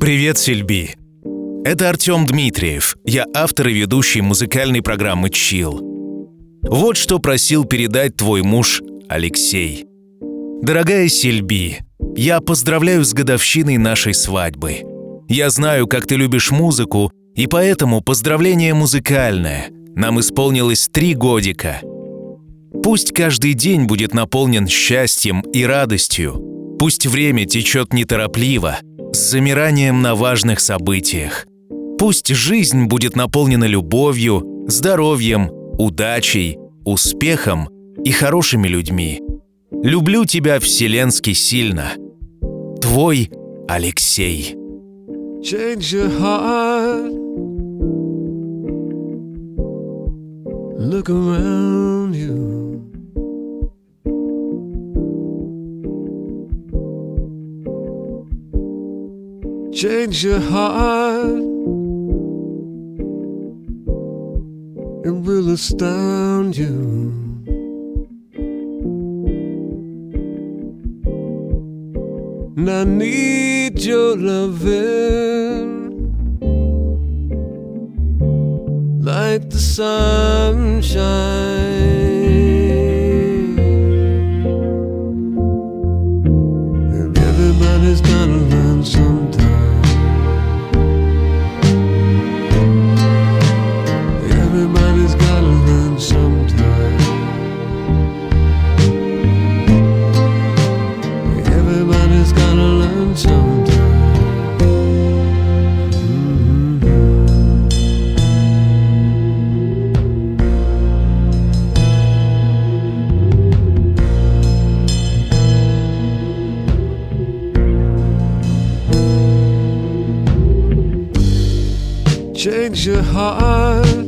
Привет, Сильби. Это Артем Дмитриев. Я автор и ведущий музыкальной программы «Чил». Вот что просил передать твой муж Алексей. Дорогая Сильби, я поздравляю с годовщиной нашей свадьбы. Я знаю, как ты любишь музыку, и поэтому поздравление музыкальное. Нам исполнилось три годика. Пусть каждый день будет наполнен счастьем и радостью. Пусть время течет неторопливо, с замиранием на важных событиях. Пусть жизнь будет наполнена любовью, здоровьем, удачей, успехом и хорошими людьми. Люблю тебя вселенски сильно. Твой Алексей. Change your heart. Look around you. Change your heart. It will astound you. And I need your loving like the sunshine. Everybody's gotta learn sometime. Your heart.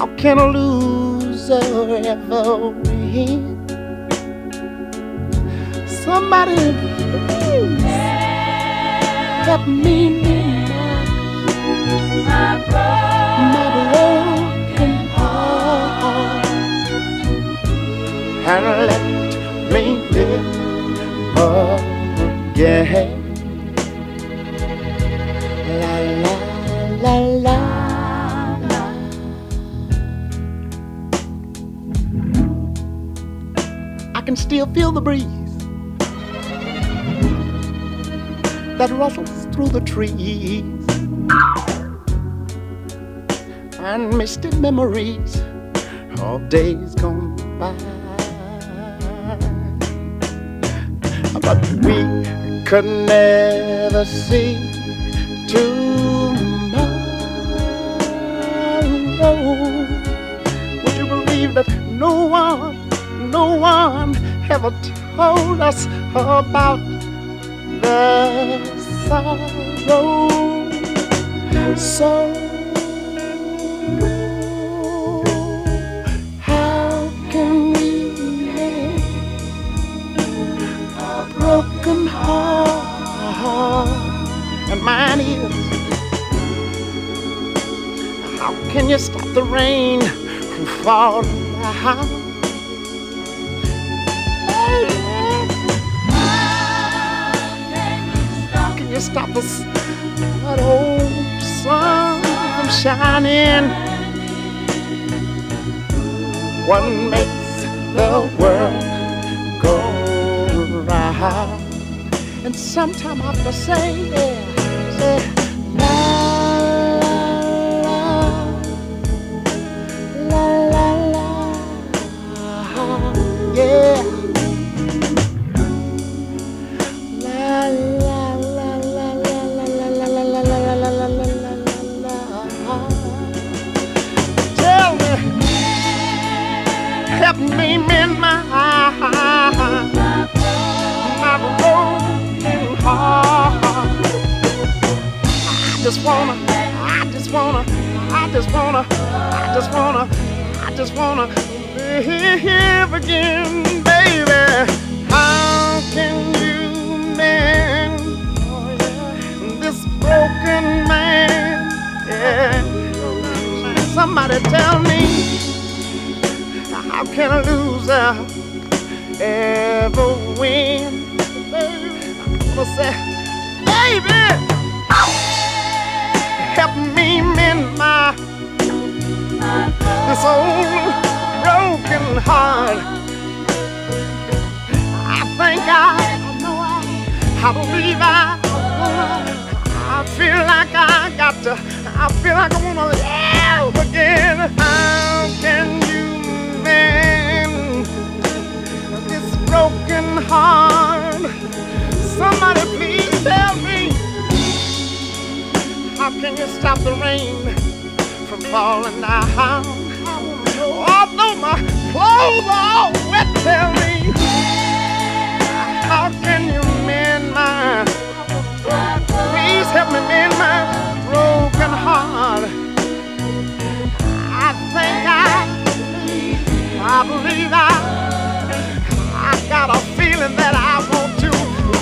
How can a loser ever win? Somebody please help me mend my broken heart and let me live again. Still feel the breeze that rustles through the trees and misty memories of days gone by. But we could never see tomorrow. Would you believe that no one, no one ever told us about the sorrow? So how can we mend a broken heart? And mine is how can you stop the rain from falling stop us that old sun from shining? What makes the world go round? And sometime I have to say, yeah, say, I believe I, I got a feeling that I want to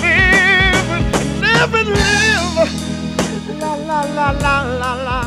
live and live and live. La la la la la la.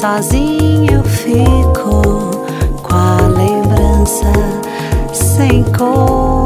Sozinho eu fico com a lembrança sem cor.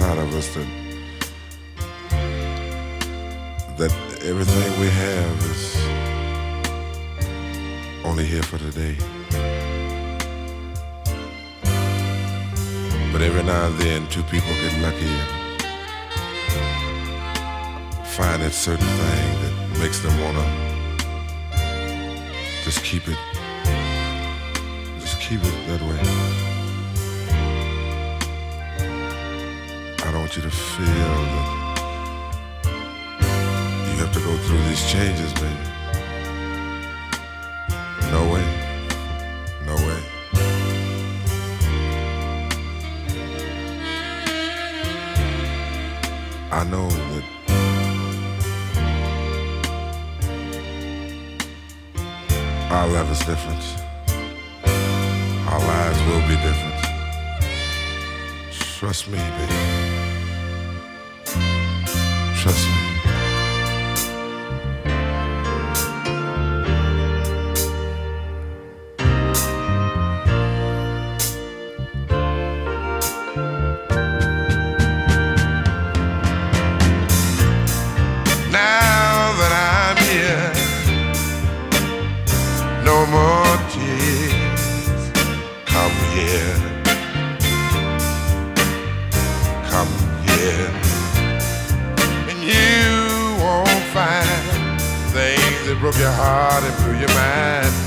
inside of us that that everything we have is only here for today. But every now and then, two people get lucky and find that certain thing that makes them wanna just keep it, just keep it that way. want you to feel that you have to go through these changes, baby. No way. No way. I know that our love is different. Our lives will be different. Trust me, baby. besos. your heart and through your mind.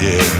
yeah.